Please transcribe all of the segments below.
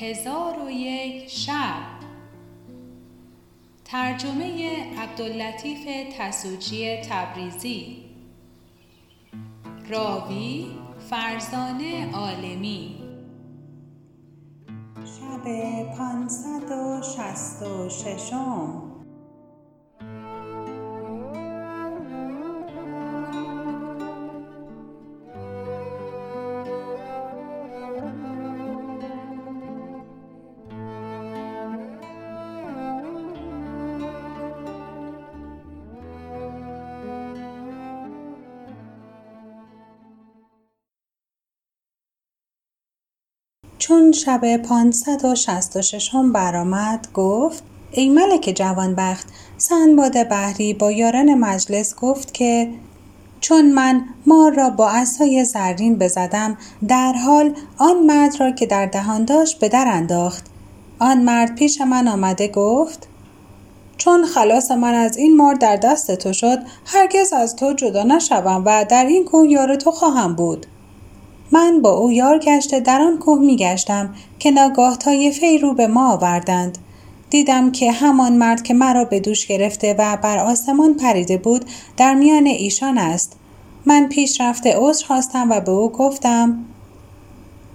هزار و یک شب. ترجمه عبداللطیف تسوجی تبریزی. راوی فرزانه عالمی. شب پانصد و شست و ششم. چون شب پانصد و شست و ششم برآمد گفت ای ملک جوانبخت سندباد بحری با یاران مجلس گفت که چون من مار را با عصای زرین بزدم در حال آن مرد را که در دهان داشت به در انداخت. آن مرد پیش من آمده گفت چون خلاص من از این مار در دست تو شد هرگز از تو جدا نشوم و در این کوه یار تو خواهم بود. من با او یار گشته در آن کوه می گشتم که ناگاه طایفه رو به ما آوردند. دیدم که همان مرد که مرا به دوش گرفته و بر آسمان پریده بود در میان ایشان است. من پیش رفته عذر خواستم و به او گفتم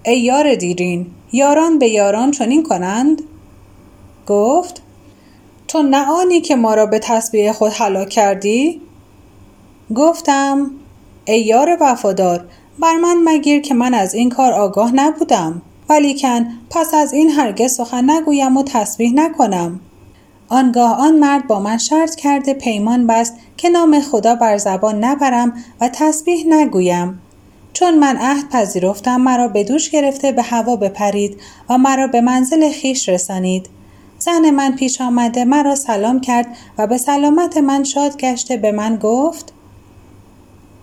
ای یار دیرین یاران به یاران چنین کنند؟ گفت تو نه آنی که ما را به تسبیح خود هلاک کردی؟ گفتم ای یار وفادار بر من مگیر که من از این کار آگاه نبودم. ولیکن پس از این هرگز سخن نگویم و تسبیح نکنم. آنگاه آن مرد با من شرط کرده پیمان بست که نام خدا بر زبان نبرم و تسبیح نگویم. چون من عهد پذیرفتم مرا به دوش گرفته به هوا بپرید و مرا به منزل خیش رسانید. زن من پیش آمده مرا سلام کرد و به سلامت من شاد گشته به من گفت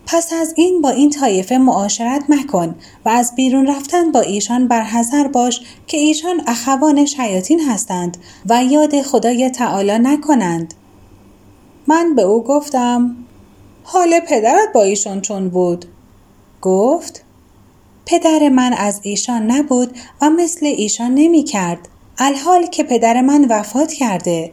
پس از این با این طایفه معاشرت مکن و از بیرون رفتن با ایشان برحذر باش که ایشان اخوان شیاطین هستند و یاد خدای تعالی نکنند. من به او گفتم حال پدرت با ایشان چون بود؟ گفت پدر من از ایشان نبود و مثل ایشان نمی کرد الحال که پدر من وفات کرده.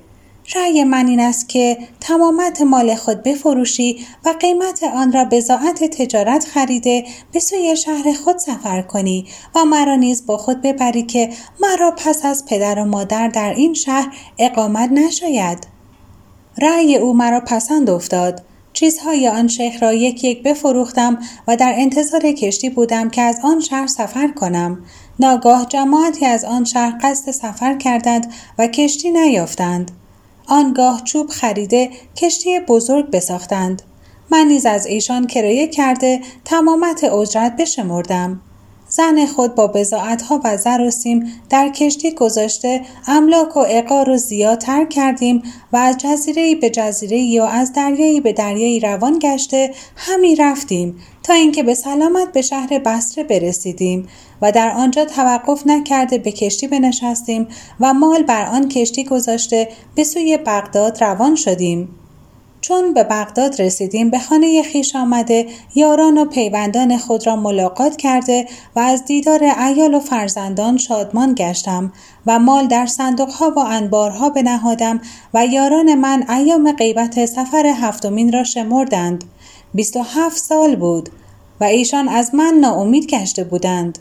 رأی من این است که تمامت مال خود بفروشی و قیمت آن را به زاعت تجارت خریده به سوی شهر خود سفر کنی و مرا نیز با خود ببری که مرا پس از پدر و مادر در این شهر اقامت نشاید. رأی او مرا پسند افتاد. چیزهای آن شیخ را یک یک بفروختم و در انتظار کشتی بودم که از آن شهر سفر کنم. ناگاه جماعتی از آن شهر قصد سفر کردند و کشتی نیافتند. آنگاه چوب خریده کشتی بزرگ بساختند. من نیز از ایشان کرایه کرده تمامت اجرت بشمردم. زن خود با بزاعتها و زر و سیم در کشتی گذاشته املاک و اقار و زیاد تر کردیم و از جزیره به جزیره و از دریایی به دریایی روان گشته همی رفتیم اینکه به سلامت به شهر بسره برسیدیم و در آنجا توقف نکرده به کشتی بنشستیم و مال بر آن کشتی گذاشته به سوی بغداد روان شدیم. چون به بغداد رسیدیم به خانه خیش آمده یاران و پیوندان خود را ملاقات کرده و از دیدار ایال و فرزندان شادمان گشتم و مال در صندوقها و انبارها بنهادم و یاران من ایام غیبت سفر هفتمین را شمردند. بیست و هفت سال بود. و ایشان از من ناامید گشته بودند.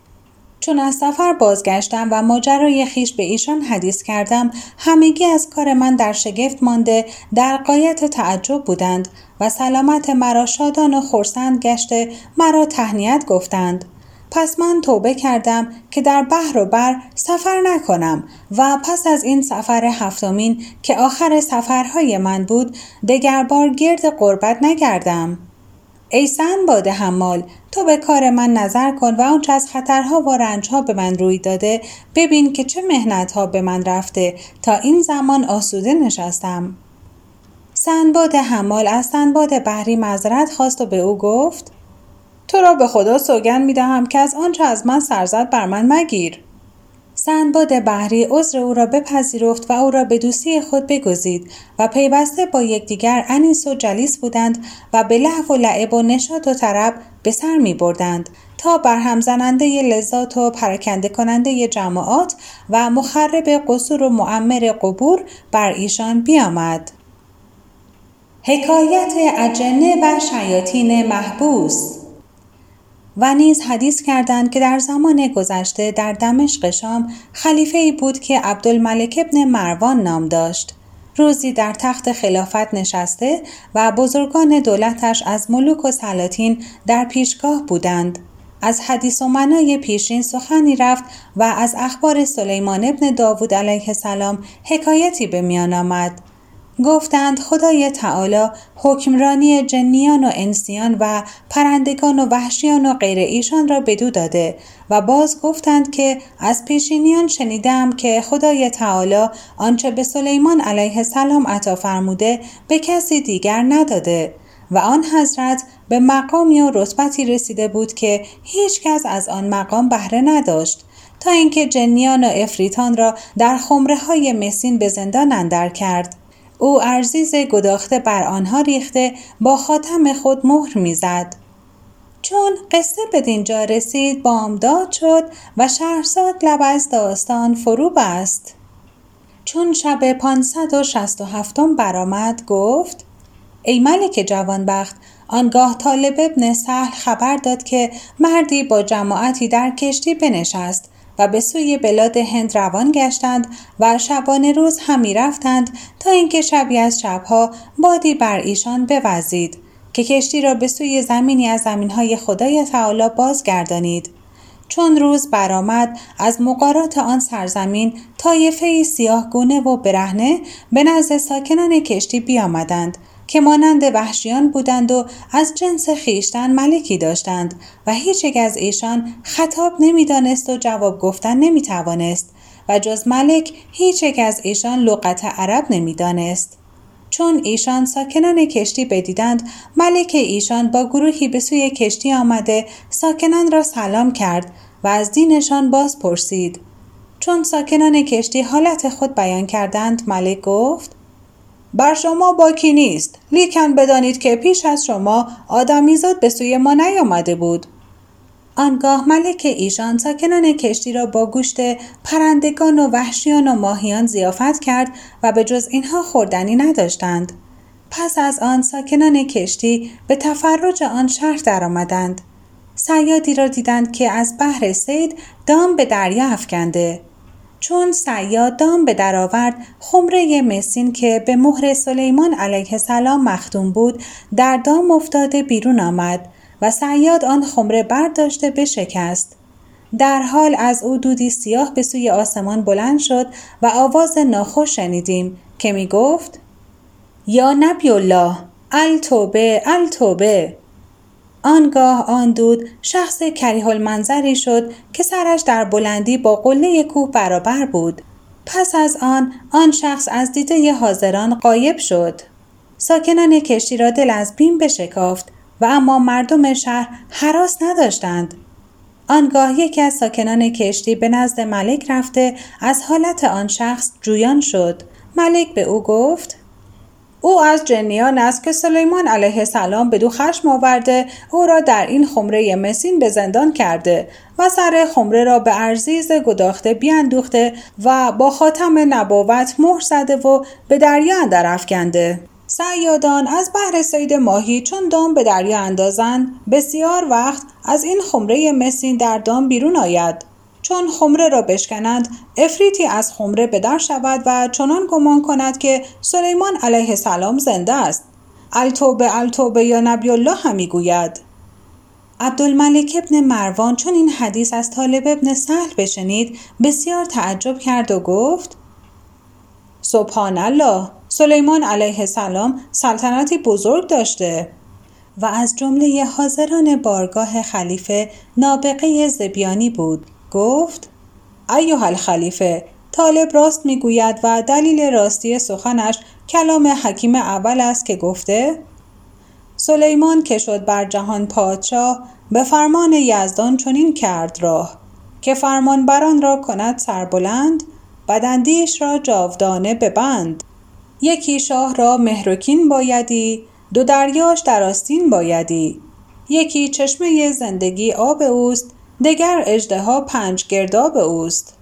چون از سفر بازگشتم و ماجرای خیش به ایشان حدیث کردم همگی از کار من در شگفت مانده در قایت تعجب بودند و سلامت مرا شادان و خورسند گشته مرا تهنیت گفتند. پس من توبه کردم که در بحر و بر سفر نکنم و پس از این سفر هفتمین که آخر سفرهای من بود دگربار گرد قربت نگردم. ای سن باده حمال تو به کار من نظر کن و آنچه از خطرها و رنجها به من روی داده ببین که چه مهنتها به من رفته. تا این زمان آسوده نشستم. سنباد حمال از سنباد بحری مذرت خواست و به او گفت تو را به خدا سوگند می دهم که از آنچه از من سرزد بر من مگیر. سندباد بحری عذر او را بپذیرفت و او را به دوستی خود بگزید و پیوسته با یکدیگر انیس و جلیس بودند و به لحو و لعب و نشاط و طرب به سر می بردند تا برهم زننده لذات و پراکنده کننده جماعات و مخرب قصور و معمر قبور بر ایشان بیامد. حکایت اجنه و شیاطین محبوس و نیز حدیث کردند که در زمان گذشته در دمشق شام خلیفه ای بود که عبدالملک ابن مروان نام داشت. روزی در تخت خلافت نشسته و بزرگان دولتش از ملوک و سلاطین در پیشگاه بودند. از حدیث و منای پیشین سخنی رفت و از اخبار سلیمان ابن داوود علیه السلام حکایتی به میان آمد. گفتند خدای تعالی حکمرانی جنیان و انسیان و پرندگان و وحشیان و غیر ایشان را بدو داده و باز گفتند که از پیشینیان شنیدم که خدای تعالی آنچه به سلیمان علیه السلام عطا فرموده به کسی دیگر نداده و آن حضرت به مقامی و رتبتی رسیده بود که هیچ کس از آن مقام بهره نداشت تا اینکه جنیان و افریتان را در خمره های مسین به زندان اندر کرد. او ارزیز گداخته بر آنها ریخته با خاتم خود مهر می‌زد. چون قصه به دینجا رسید بامداد شد و شهرزاد لب از داستان فرو بست. چون شب 567 برآمد گفت ای ملک جوانبخت آنگاه طالب ابن سهل خبر داد که مردی با جماعتی در کشتی بنشست و به سوی بلاد هند روان گشتند و شبانه روز همی رفتند تا اینکه شبی از شبها بادی بر ایشان بوزید که کشتی را به سوی زمینی از زمینهای خدای تعالی بازگردانید. چون روز برآمد از مقارات آن سرزمین طایفه سیاه گونه و برهنه به نزد ساکنان کشتی بیامدند که مانند وحشیان بودند و از جنس خیشتن ملکی داشتند و هیچ یک از ایشان خطاب نمی‌دانست و جواب گفتن نمی توانست و جز ملک هیچ یک از ایشان لغت عرب نمی‌دانست. چون ایشان ساکنان کشتی بدیدند ملک ایشان با گروهی به سوی کشتی آمده ساکنان را سلام کرد و از دینشان باز پرسید. چون ساکنان کشتی حالت خود بیان کردند ملک گفت بر شما باکی نیست. لیکن بدانید که پیش از شما آدمیزاد به سوی ما نیامده بود. آنگاه ملک ایشان ساکنان کشتی را با گوشت پرندگان و وحشیان و ماهیان زیافت کرد و به جز اینها خوردنی نداشتند. پس از آن ساکنان کشتی به تفرج آن شهر درآمدند. سیادی را دیدند که از بحر سید دام به دریا افکنده. چون سیاد به درآورد خمره مسین که به مهر سلیمان علیه السلام مختوم بود در دام افتاده بیرون آمد و سیاد آن خمره برداشته بشکست در حال از او دودی سیاه به سوی آسمان بلند شد و آواز ناخوش شنیدیم که می گفت یا نبی الله التوبه التوبه. آنگاه آن دود شخص کریه المنظری شد که سرش در بلندی با قله کوه برابر بود. پس از آن آن شخص از دیده حاضران قایب شد. ساکنان کشتی را دل از بیم بشکافت و اما مردم شهر حراس نداشتند. آنگاه یکی از ساکنان کشتی به نزد ملک رفته از حالت آن شخص جویان شد. ملک به او گفت او از جنیان است که سلیمان علیه السلام به دو خشم آورده او را در این خمره مسین به زندان کرده و سر خمره را به ارزیز گداخته بیاندوخته و با خاتم نبوت مهر زده و به دریا اندر افکنده. سیادان از بحر سید ماهی چون دام به دریا اندازند بسیار وقت از این خمره مسین در دام بیرون آید. چون خمره را بشکنند افریتی از خمره به در شود و چنان گمان کند که سلیمان علیه السلام زنده است. التوبه التوبه یا نبی الله هم می‌گوید. عبدالملک ابن مروان چون این حدیث از طالب ابن سهل بشنید بسیار تعجب کرد و گفت سبحان الله سلیمان علیه السلام سلطنتی بزرگ داشته و از جمله حاضران بارگاه خلیفه نابغه زبیانی بود. گفت ایوه الخلیفه طالب راست می‌گوید و دلیل راستی سخنش کلام حکیم اول است که گفته سلیمان که شد بر جهان پادشاه به فرمان یزدان چنین کرد راه که فرمان بران را کند سربلند بدندیش را جاودانه ببند. یکی شاه را مهرکین بایدی دو دریاش در آستین بایدی. یکی چشمه زندگی آب اوست دگر اجدها پنج گرداب اوست.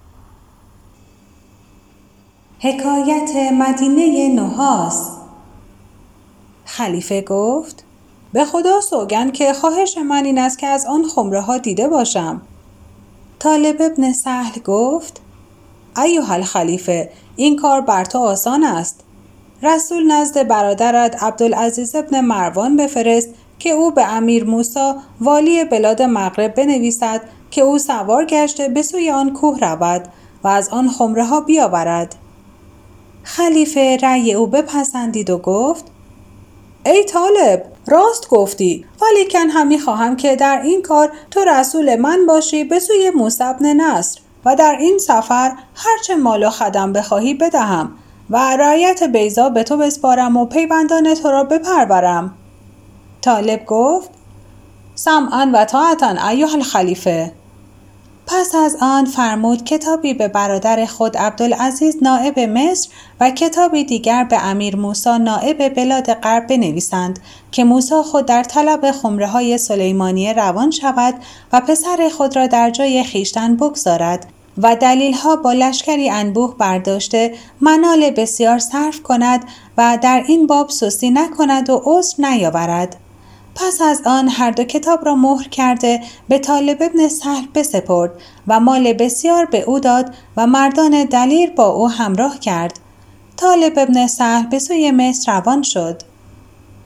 حکایت مدینه نحاس. خلیفه گفت به خدا سوگن که خواهش من این است که از آن خمره ها دیده باشم. طالب ابن سهل گفت ایوه الخلیفه این کار بر تو آسان است. رسول نزد برادرت عبدالعزیز ابن مروان بفرست که او به امیر موسا والی بلاد مغرب بنویسد که او سوار گشته به سوی آن کوه رود و از آن خمره ها بیاورد. خلیفه رأی او بپسندید و گفت ای طالب راست گفتی ولیکن هم خواهم که در این کار تو رسول من باشی به سوی موسبن نصر و در این سفر هرچه مال و خدم بخواهی بدهم و رعیت بیزا به تو بسپارم و پیوندان تو را بپرورم. طالب گفت سمعا و طاعتا ایها الخلیفه. پس از آن فرمود کتابی به برادر خود عبدالعزیز نائب مصر و کتابی دیگر به امیر موسا نائب بلاد غرب بنویسند که موسا خود در طلب خمره های سلیمانیه روان شود و پسر خود را در جای خیشتن بگذارد و دلیل ها با لشکری انبوه برداشته منال بسیار صرف کند و در این باب سستی نکند و عذر نیاورد. پس از آن هر دو کتاب را مهر کرده به طالب ابن سهل بسپرد و مال بسیار به او داد و مردان دلیر با او همراه کرد. طالب ابن سهل به سوی مصر روان شد.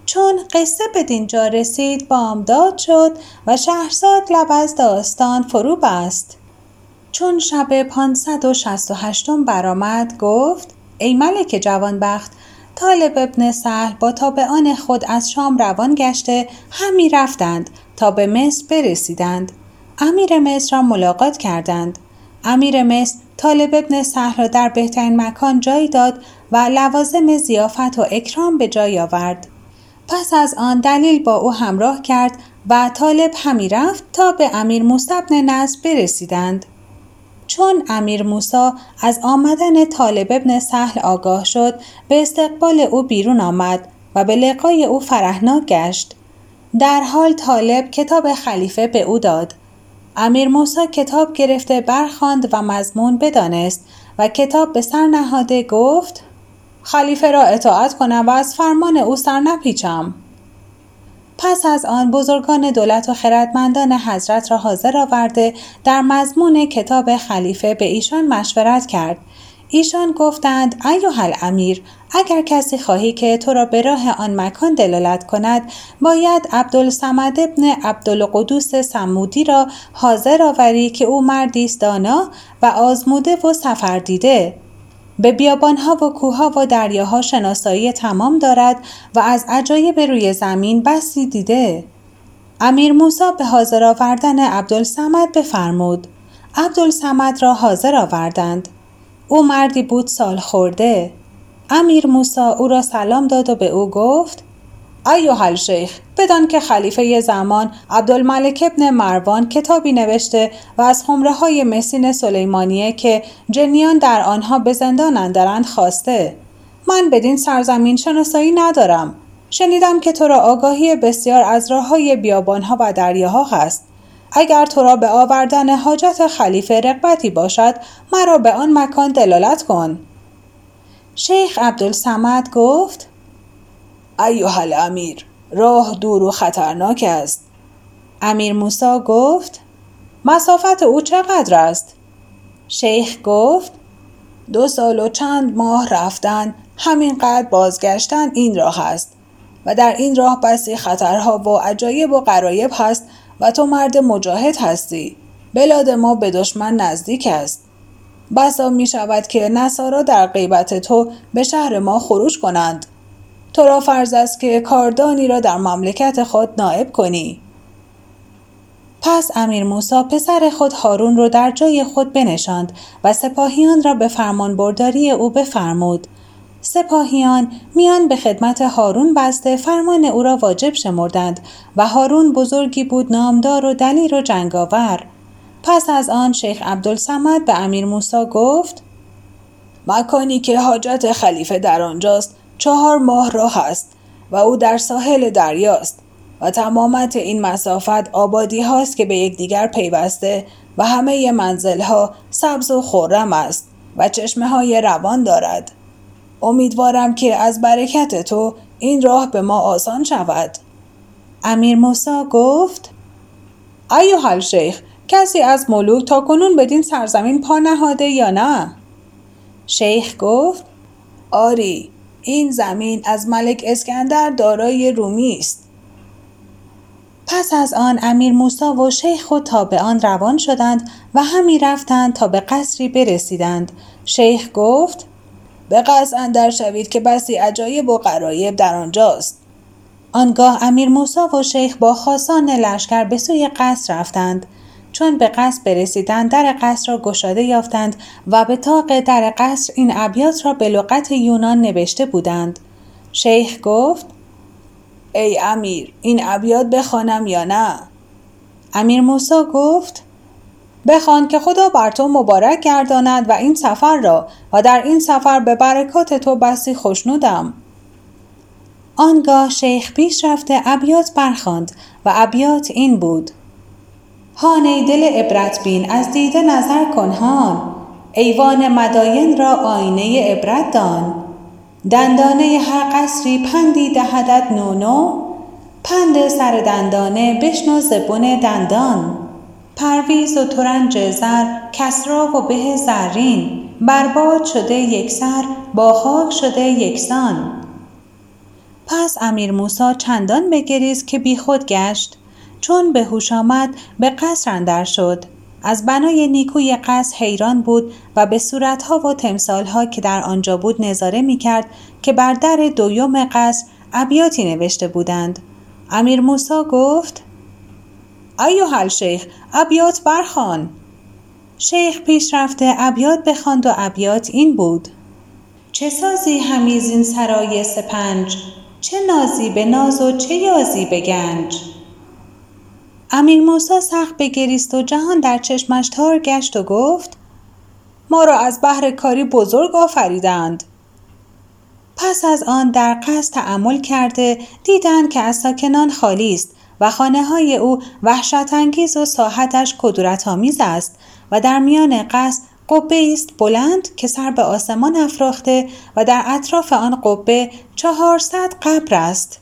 چون قصه به دینجا رسید بامداد شد و شهرزاد لب از داستان فرو بست. چون شب 568 برآمد گفت ای ملک جوانبخت طالب ابن سهل با تابعان خود از شام روان گشته همی رفتند تا به مصر برسیدند. امیر مصر را ملاقات کردند. امیر مصر طالب ابن سهل را در بهترین مکان جای داد و لوازم زیافت و اکرام به جای آورد. پس از آن دلیل با او همراه کرد و طالب همی رفت تا به امیر موسی نصر برسیدند. چون امیر موسا از آمدن طالب ابن سهل آگاه شد به استقبال او بیرون آمد و به لقای او فرحناک گشت. در حال طالب کتاب خلیفه به او داد. امیر موسا کتاب گرفته برخاند و مضمون بدانست و کتاب به سر نهاده گفت خلیفه را اطاعت کنم و از فرمان او سر نپیچم. پس از آن بزرگان دولت و خردمندان حضرت را حاضر آورده در مضمون کتاب خلیفه به ایشان مشورت کرد. ایشان گفتند ایوه امیر اگر کسی خواهی که تو را به راه آن مکان دلالت کند باید عبدالسمد ابن عبدالقدوس سمودی را حاضر آوری که او مردی دانا و آزموده و سفر دیده. به بیابانها و کوهها و دریاها شناسایی تمام دارد و از عجایب روی زمین بسی دیده. امیر موسا به حاضر آوردن عبدالسمد بفرمود. عبدالسمد را حاضر آوردند. او مردی بود سال خورده امیر موسا او را سلام داد و به او گفت ایوه شیخ بدان که خلیفه زمان عبدالملک ابن مروان کتابی نوشته و از خمره های مسین سلیمانیه که جنیان در آنها به زندان اندرند خواسته. من بدین سرزمین شناسایی ندارم. شنیدم که تو را آگاهی بسیار از راه های بیابانها و دریاها هست. اگر تو را به آوردن حاجت خلیفه رقبتی باشد مرا به آن مکان دلالت کن. شیخ عبدالسمد گفت ایوه الامیر راه دور و خطرناک است. امیر موسا گفت مسافت او چقدر است؟ شیخ گفت دو سال و چند ماه رفتن همینقدر بازگشتن این راه است. و در این راه بسی خطرها و عجایب و قرایب هست و تو مرد مجاهد هستی. بلاد ما به دشمن نزدیک است. بسا می شود که نصارا در غیبت تو به شهر ما خروج کنند. تو را فرض است که کاردانی را در مملکت خود نائب کنی. پس امیر موسی پسر خود هارون را در جای خود بنشاند و سپاهیان را به فرمان برداری او بفرمود. سپاهیان میان به خدمت هارون بسته فرمان او را واجب شمردند و هارون بزرگی بود نامدار و دلیر و جنگاور. پس از آن شیخ عبدالسمد به امیر موسی گفت مکانی که حاجت خلیفه در آنجاست چهار ماه راه است و او در ساحل دریاست و تمامت این مسافت آبادی هاست که به یکدیگر پیوسته و همه منزل ها سبز و خورم است و چشمه های روان دارد. امیدوارم که از برکت تو این راه به ما آسان شود. امیر موسا گفت ایوه شیخ کسی از ملوک تا کنون بدین سرزمین پا نهاده یا نه؟ شیخ گفت آری این زمین از ملک اسکندر دارای رومی است. پس از آن امیر موسا و شیخ خود تا به آن روان شدند و همی رفتند تا به قصری برسیدند. شیخ گفت به قصر اندر شوید که بسی عجایب و غرایب در آنجاست. آنگاه امیر موسا و شیخ با خاصان لشکر به سوی قصر رفتند. چون به قصر برسیدند در قصر را گشاده یافتند و به تاق در قصر این ابیات را به لغت یونان نوشته بودند. شیخ گفت ای امیر این ابیات بخوانم یا نه؟ امیر موسا گفت بخوان که خدا بر تو مبارک گرداند و این سفر را و در این سفر به برکات تو بسی خوشنودم آنگاه شیخ پیش رفته ابیات برخواند و ابیات این بود. هان دل عبرت بین از دیده نظر کن هان. ایوان مداین را آینه عبرت دان. دندانه هر قصری پندی دهدت نونو. پند سر دندانه بشنو زبون دندان. پرویز و ترنج زر کسرا و به زرین. برباد شده یکسر با خاک شده یکسان پس امیر موسا چندان بگریست که بیخود گشت. چون به هوش آمد به قصر اندر شد. از بنای نیکوی قصر حیران بود و به صورتها و تمثالها که در آنجا بود نظاره می کرد که بر در دویم قصر ابیاتی نوشته بودند. امیر موسا گفت ایوه شیخ ابیات برخوان. شیخ پیش رفته ابیات بخواند و ابیات این بود چه سازی همیز این سرای سپنج؟ چه نازی به ناز و چه یازی به گنج؟ امیر موسا سخت بگریست و جهان در چشمش تار گشت و گفت ما را از بحر کاری بزرگ آفریدند. پس از آن در قصد تعمل کرده دیدند که از ساکنان خالی است و خانه های او وحشت انگیز و ساحتش کدورت آمیز است و در میان قصد قبه است بلند که سر به آسمان افراخته و در اطراف آن قبه چهارصد قبر است.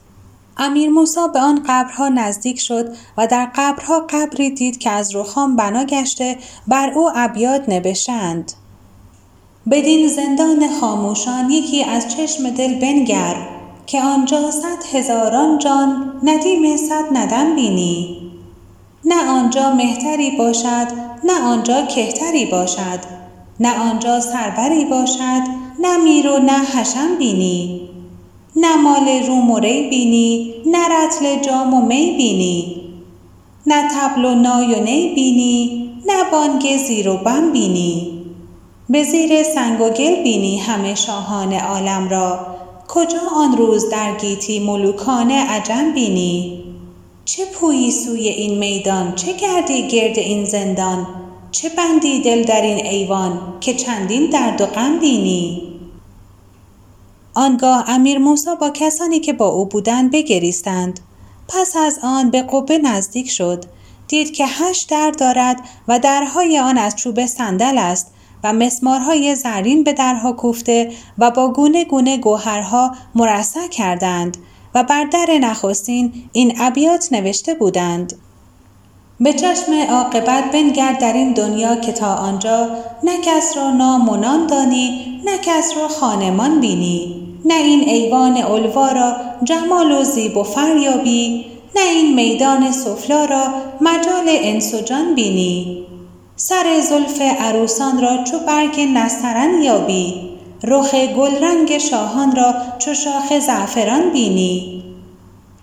امیر موسا به آن قبرها نزدیک شد و در قبرها قبری دید که از رخام بنا گشته بر او ابیات نوشتند بدین زندان خاموشان یکی از چشم دل بنگر که آنجا صد هزاران جان ندیم صد ندم بینی. نه آنجا مهتری باشد نه آنجا کهتری باشد نه آنجا سروری باشد نه میر و نه حشم بینی. نه مال روم و ری بینی نه رتل جام و می بینی. نه تبل و نای و نی بینی نه بانگ زیر و بم بینی. به زیر سنگ و گل بینی همه شاهان عالم را. کجا آن روز در گیتی ملوکان عجم بینی؟ چه پویی سوی این میدان؟ چه گردی گرد این زندان؟ چه بندی دل در این ایوان که چندین درد و غم بینی؟ آنگاه امیر موسا با کسانی که با او بودند بگریستند. پس از آن به قبه نزدیک شد. دید که هشت در دارد و درهای آن از چوب صندل است و مسمارهای زرین به درها کوفته و با گونه گونه گوهرها مرصع کردند و بر در نخستین این ابیات نوشته بودند. به چشم عاقبت بنگر در این دنیا که تا آنجا نه کس را نام دانی نه را خانمان بینی. نه این ایوان الوا را جمال و زیب و فریابی نه این میدان سفلا را مجال انس و جان بینی. سر زلف عروسان را چو برگ نسترن یابی رخ گلرنگ شاهان را چو شاخ زعفران بینی.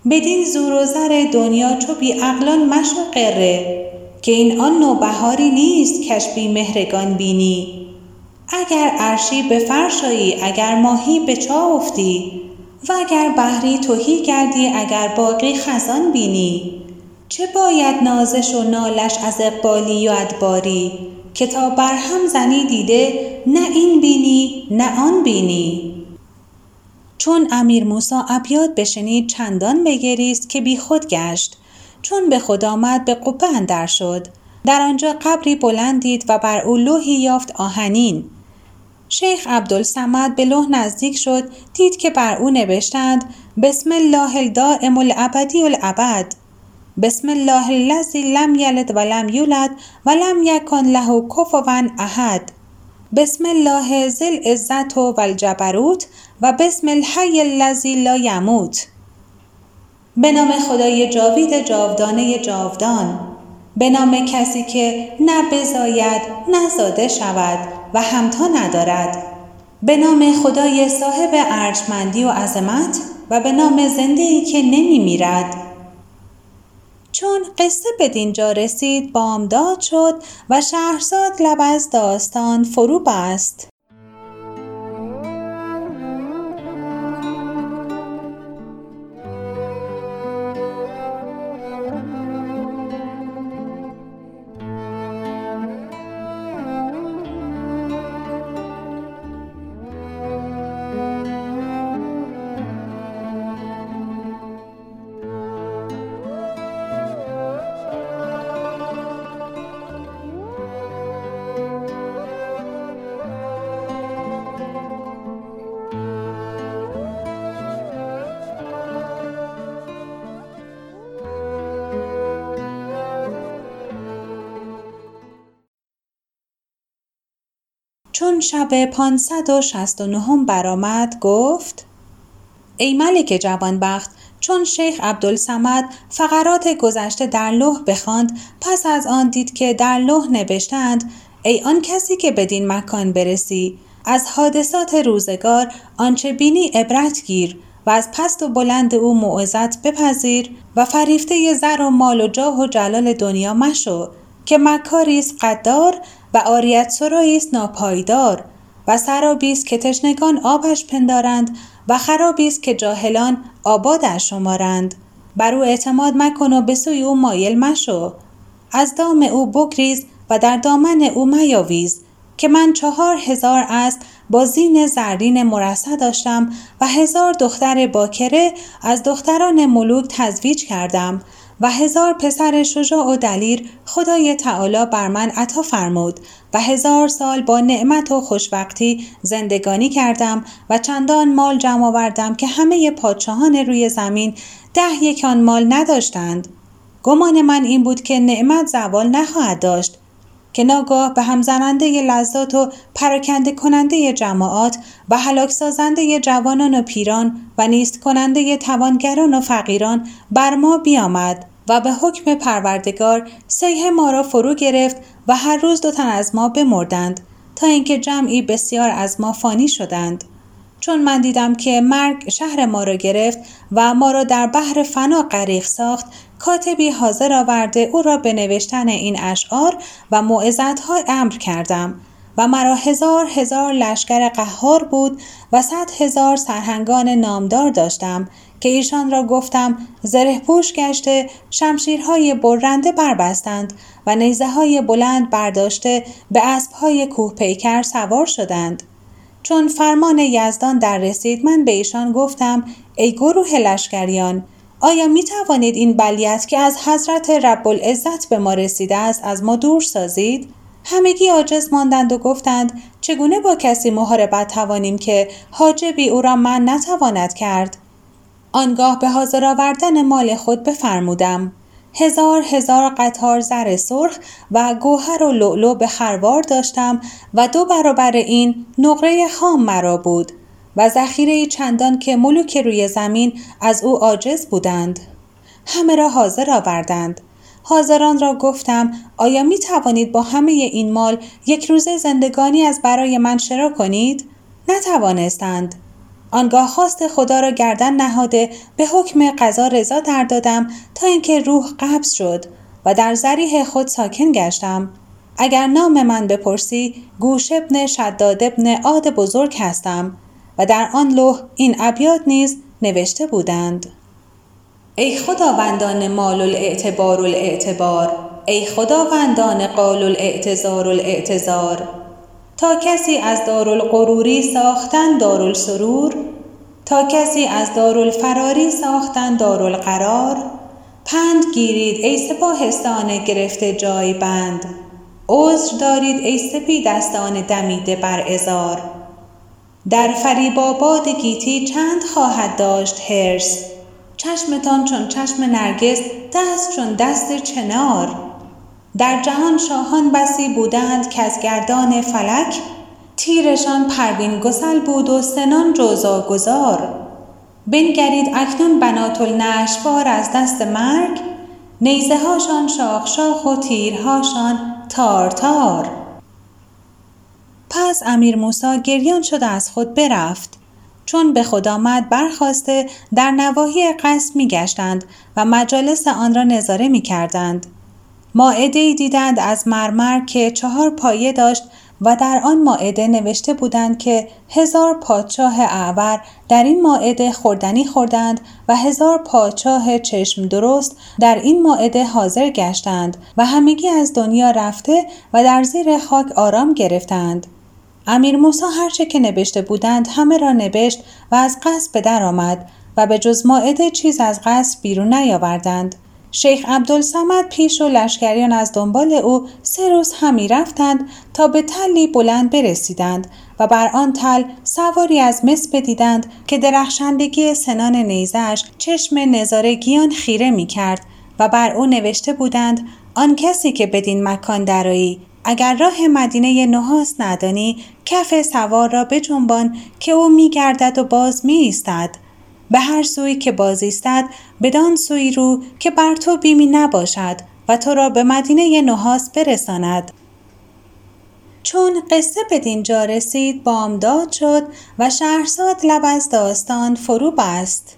بدین زور و زر دنیا چو بی عقلان مشو قره که این آن نوبهاری نیست کش بی مهرگان بینی. اگر عرشی به فرشایی اگر ماهی به چاه افتی؟ و اگر بحری تهی گردی اگر باقی خزان بینی؟ چه باید نازش و نالش از اقبالی و ادباری؟ که تا برهم زنی دیده نه این بینی نه آن بینی؟ چون امیر موسا ابیات بشنید چندان بگریست که بی خود گشت. چون به خود آمد به قبه اندر شد. در آنجا قبری بلند دید و بر او لوحی یافت آهنین. شیخ عبدالسمد به لوح نزدیک شد دید که بر او نوشتند بسم الله الدائم الابدی الابد. بسم الله الذی لم یلد و لم یولد و لم یکن له کفوا احد. بسم الله ذی العزت و الجبروت و بسم الحی الذی لا یموت. به نام خدای جاوید جاودانه جاودان. به نام کسی که نه بزاید نه زاده شود. و همتا ندارد. به نام خدای صاحب ارجمندی و عظمت و به نام زنده ای که نمی میرد چون قصه به دینجا رسید بامداد شد و شهرزاد لب از داستان فرو بست شب پانصد و شست و نهم برآمد گفت ای ملک جوانبخت چون شیخ عبدالصمد فقرات گذشته در لوح بخواند پس از آن دید که در لوح نوشتند ای آن کسی که بدین مکان برسی از حادثات روزگار آنچه بینی عبرت گیر و از پست و بلند او موعظت بپذیر و فریفته زر و مال و جاه و جلال دنیا مشو. که مکاری است قدار و عاریت سرایی است ناپایدار و سرابی که تشنگان آبش پندارند و خرابی که جاهلان آبادش شمارند بر او اعتماد مکن و به سوی او مایل مشو. از دام او بگریز و در دامن او میاویز که من چهار هزار است با زین زرین مرصع داشتم و هزار دختر باکره از دختران ملوک تزویج کردم. و هزار پسر شجاع و دلیر خدای تعالی بر من عطا فرمود و هزار سال با نعمت و خوشبختی زندگانی کردم و چندان مال جمع آوردم که همه پادشاهان روی زمین ده یکان مال نداشتند. گمان من این بود که نعمت زوال نخواهد داشت. که ناگاه به هم زننده لذات و پراکنده کننده جماعات و هلاک سازنده جوانان و پیران و نیست کننده توانگران و فقیران بر ما بیامد و به حکم پروردگار سیه ما را فرو گرفت و هر روز دو تن از ما بمردند تا اینکه جمعی بسیار از ما فانی شدند. چون من دیدم که مرگ شهر ما را گرفت و ما را در بحر فنا غریق ساخت کاتبی حاضر آورده او را به نوشتن این اشعار و ها امر کردم و مرا هزار هزار لشکر قهار بود و صد هزار سرهنگان نامدار داشتم که ایشان را گفتم زره پوش گشته شمشیرهای برنده بربستند و نیزه های بلند برداشته به اسبهای کوه پیکر سوار شدند. چون فرمان یزدان در رسید من به ایشان گفتم ای گروه لشکریان آیا می توانید این بلیت که از حضرت رب العزت به ما رسیده است از ما دور سازید؟ همگی عاجز ماندند و گفتند چگونه با کسی محاربت توانیم که حاجبی او را من نتواند کرد؟ آنگاه به حاضر آوردن مال خود بفرمودم هزار هزار قطار زر سرخ و گوهر و لؤلؤ به خروار داشتم و دو برابر این نقره خام مرا بود و ذخیره چندان که ملوک روی زمین از او عاجز بودند همه را حاضر آوردند حاضران را گفتم آیا می توانید با همه این مال یک روزه زندگانی از برای من شرا کنید؟ نتوانستند. آنگاه خواست خدا را گردن نهاده به حکم قضا رضا در دادم تا اینکه روح قبض شد و در زریح خود ساکن گشتم. اگر نام من بپرسی گوش ابن شداد ابن عاد بزرگ هستم و در آن لوح این ابیات نیز نوشته بودند. ای خداوندان مال الاعتبار الاعتبار ای خداوندان قال الاعتزار الاعتزار تا کسی از دارالغروری ساختن دارالسرور تا کسی از دارالفراری ساختن دارالقرار پند گیرید ای سپاهستان گرفته جای بند عذر دارید ای سپی دستان دمیده بر ازار در فریباباد گیتی چند خواهد داشت هرس چشمتان چون چشم نرگس دست چون دست چنار. در جهان شاهان بسی بودند که از گردان فلک تیرشان پروین گسل بود و سنان جوزا گذار بنگرید اکنون بنات النشوار از دست مرگ نیزه هاشان شاخ شاخ و تیرهاشان تار تار. پس امیر موسی گریان شد از خود برفت. چون به خود آمد برخواسته در نواحی قصد می گشتند و مجالس آن را نظاره می کردند. ماعده دیدند از مرمر که چهار پایه داشت و در آن ماعده نوشته بودند که هزار پادشاه اعور در این ماعده خوردنی خوردند و هزار پادشاه چشم درست در این ماعده حاضر گشتند و همگی از دنیا رفته و در زیر خاک آرام گرفتند. امیر موسی هرچه که نوشته بودند همه را نوشت و از قصد به در آمد و به جز ماعده چیز از قصد بیرون نیاوردند. شیخ عبدالسمد پیش و لشکریان از دنبال او سه روز همی رفتند تا به تلی بلند برسیدند و بر آن تل سواری از مس بدیدند که درخشندگی سنان نیزش چشم نظارگیان خیره می کرد و بر او نوشته بودند آن کسی که بدین مکان درایی اگر راه مدینه نحاس ندانی کف سوار را بجنبان که او میگردد و باز می ایستد. به هر سوی که باز ایستد بدان سوی رو که بر تو بیمی نباشد و تو را به مدینه نحاس برساند. چون قصه به دینجا رسید بامداد شد و شهرزاد لب از داستان فرو بست.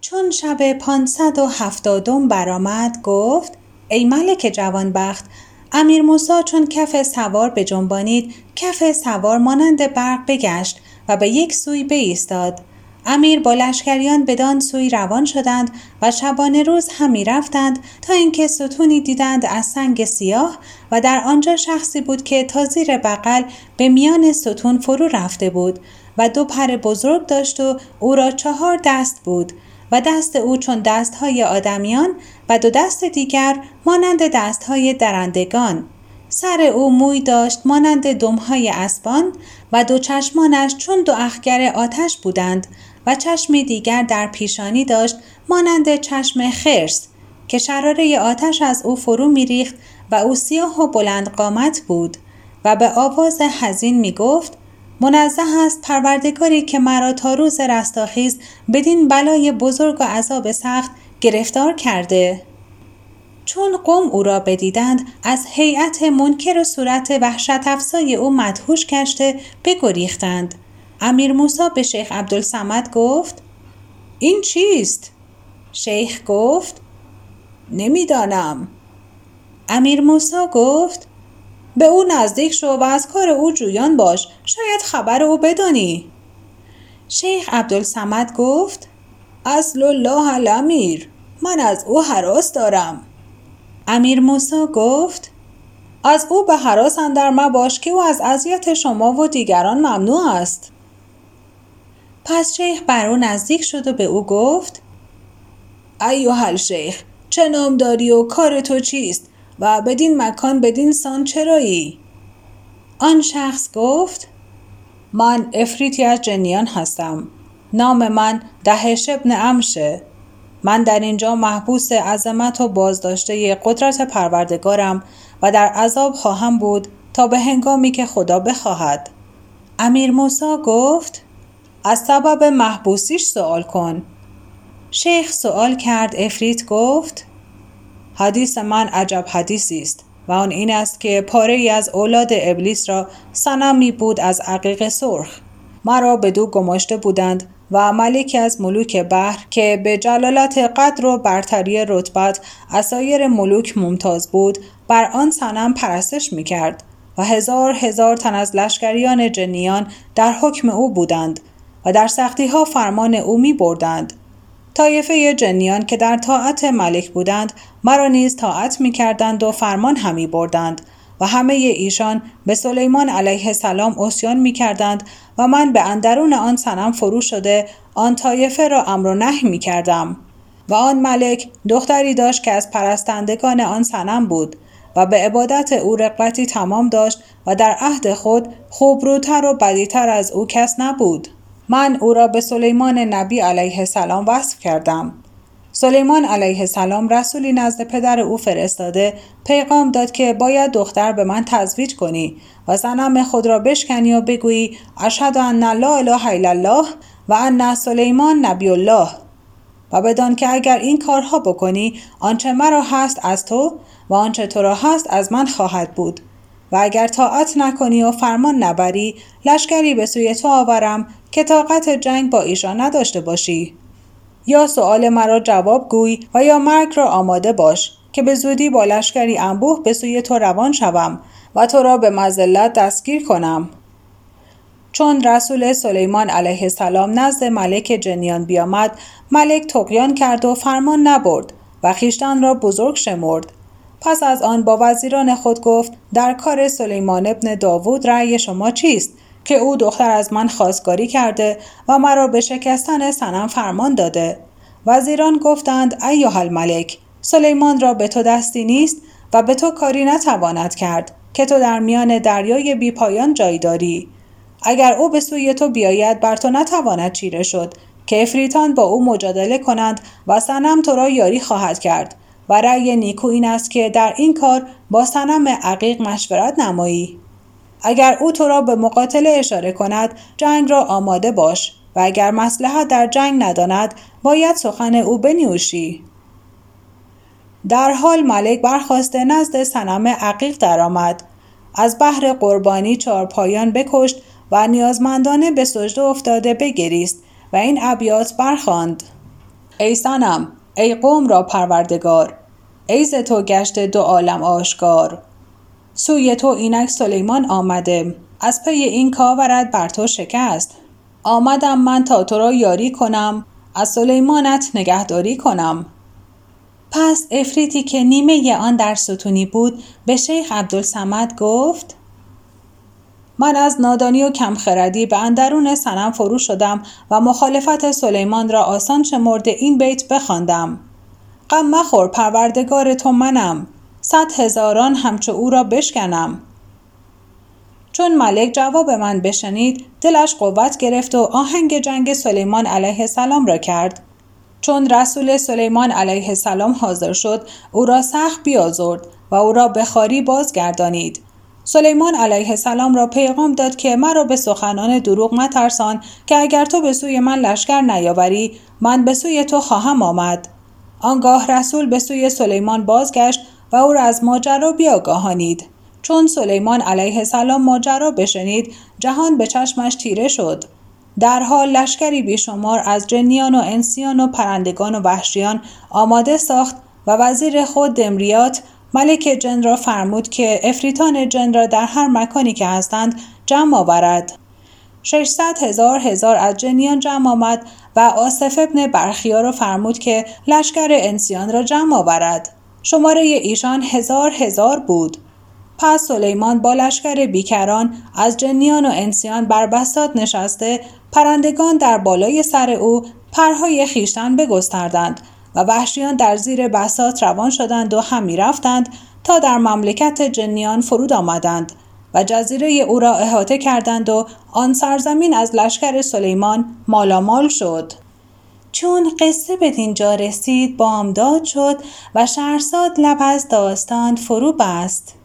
چون شب پانصد و هفتادم برآمد گفت ای ملک جوانبخت امیر موسا چون کف سوار بجنبانید کف سوار مانند برق بگشت و به یک سوی بایستاد. امیر با لشکریان بدان سوی روان شدند و شبانه روز همی رفتند تا اینکه ستونی دیدند از سنگ سیاه و در آنجا شخصی بود که تا زیر بغل به میان ستون فرو رفته بود و دو پر بزرگ داشت و او را چهار دست بود و دست او چون دستهای آدمیان و دو دست دیگر مانند دستهای درندگان. سر او موی داشت مانند دمهای اسبان و دو چشمانش چون دو اخگر آتش بودند چشم دیگر در پیشانی داشت مانند چشم خرس که شراره آتش از او فرو میریخت و او سیاه و بلند قامت بود و به آواز حزین می گفت منزه است پروردگاری که مرا تا روز رستاخیز بدین بلای بزرگ و عذاب سخت گرفتار کرده. چون قوم او را بدیدند از هیئت منکر و صورت وحشت افزای او مدهوش گشته بگریختند. امیر موسا به شیخ عبدالسمد گفت این چیست؟ شیخ گفت نمی‌دانم. امیر موسا گفت به او نزدیک شو و از کار او جویان باش شاید خبر او بدانی. شیخ عبدالسمد گفت اصل الله الامیر من از او حراس دارم. امیر موسا گفت از او به حراس اندر مباش که او از اذیت شما و دیگران ممنوع است. پس شیخ بر او نزدیک شد و به او گفت ایوه شیخ چه نام داری و کار تو چیست و بدین مکان بدین سان چرایی؟ آن شخص گفت من افریتی از جنیان هستم. نام من دهش ابن امشه من در اینجا محبوس عظمت و بازداشته قدرت پروردگارم و در عذاب خواهم بود تا به هنگامی که خدا بخواهد. امیر موسا گفت از سبب محبوسیش سوال کن. شیخ سوال کرد افریت گفت حدیث من عجب حدیثی است و آن این است که پاره ای از اولاد ابلیس را سنمی بود از عقیق سرخ. مرا به دو گماشته بودند و ملکی از ملوک بحر که به جلالت قدر و برتری رتبت اسایر ملوک ممتاز بود بر آن سنم پرستش می کرد و هزار هزار تن از لشکریان جنیان در حکم او بودند. و در سختی ها فرمان او می بردند. طایفه جنیان که در طاعت ملک بودند مرا نیز طاعت می کردند و فرمان همی بردند و همه ایشان به سلیمان علیه السلام اسیان می کردند و من به اندرون آن سنم فرو شده آن طایفه را امر و نهی می کردم و آن ملک دختری داشت که از پرستندگان آن سنم بود و به عبادت او رقبتی تمام داشت و در عهد خود خوبروتر و بدیتر از او کس نبود من او را به سلیمان نبی علیه السلام وصف کردم. سلیمان علیه السلام رسولی نزد پدر او فرستاده پیغام داد که باید دختر به من تزویج کنی و زنم خود را بشکنی و بگویی اشهد ان لا اله الا الله و ان سلیمان نبی الله. و بدان که اگر این کارها بکنی آنچه مرا هست از تو و آنچه تو را هست از من خواهد بود. و اگر طاعت نکنی و فرمان نبری لشکری به سوی تو آورم که طاقت جنگ با ایشان نداشته باشی. یا سؤال مرا جواب گوی و یا مرگ را آماده باش که به زودی با لشکری انبوه به سوی تو روان شوم و تو را به مزلت دستگیر کنم. چون رسول سلیمان علیه السلام نزد ملک جنیان بیامد ملک تقیان کرد و فرمان نبرد و خیشتن را بزرگ شمرد. پس از آن با وزیران خود گفت در کار سلیمان ابن داوود رأی شما چیست؟ که او دختر از من خواستگاری کرده و مرا به شکستن سنم فرمان داده. وزیران گفتند ایها الملک سلیمان را به تو دستی نیست و به تو کاری نتواند کرد که تو در میان دریای بیپایان جای داری. اگر او به سوی تو بیاید بر تو نتواند چیره شد که افریتان با او مجادله کنند و سنم تو را یاری خواهد کرد. و رأی نیکو این است که در این کار با سنم عقیق مشورت نمایی. اگر او تو را به مقاتله اشاره کند جنگ را آماده باش و اگر مسلحت در جنگ نداند باید سخن او بنیوشی در حال ملک برخواسته نزد سنم عقیق درآمد. از بحر قربانی چارپایان بکشت و نیازمندانه به سجده افتاده بگریست و این ابیات برخواند ای سنم ای قوم را پروردگار ای ز تو گشت دو عالم آشکار. سوی تو اینک سلیمان آمده. از پی این کاورت بر تو شکست. آمدم من تا تو را یاری کنم. از سلیمانت نگهداری کنم. پس افریتی که نیمه آن در ستونی بود به شیخ عبدالسمد گفت من از نادانی و کمخردی به اندرون سنم فرو شدم و مخالفت سلیمان را آسان شمرده این بیت بخواندم. غم مخور پروردگار تو منم. صد هزاران همچو او را بشکنم. چون ملک جواب من بشنید دلش قوت گرفت و آهنگ جنگ سلیمان علیه السلام را کرد. چون رسول سلیمان علیه السلام حاضر شد او را سخت بیازرد و او را به خاری بازگردانید. سلیمان علیه السلام را پیغام داد که مرا به سخنان دروغ مترسان که اگر تو به سوی من لشکر نیاوری من به سوی تو خواهم آمد. آنگاه رسول به سوی سلیمان بازگشت و او را از ماجرا بیاگاهانید. چون سلیمان علیه السلام ماجرا بشنید جهان به چشمش تیره شد. در حال لشکری بیشمار از جنیان و انسیان و پرندگان و وحشیان آماده ساخت و وزیر خود دمریات ملک جن را فرمود که افریتان جن را در هر مکانی که هستند جمع آورد. 600 هزار هزار از جنیان جمع آمد و آصف ابن برخیا را فرمود که لشکر انسیان را جمع آورد. شماره ایشان هزار هزار بود. پس سلیمان با لشکر بیکران از جنیان و انسیان بر بسات نشسته پرندگان در بالای سر او پرهای خیشتن بگستردند و وحشیان در زیر بسات روان شدند و هم رفتند تا در مملکت جنیان فرود آمدند. و جزیره او را احاطه کردند و آن سرزمین از لشکر سلیمان مالامال شد. چون قصه به دینجا رسید بامداد شد و شهرزاد لب از داستان فرو بست.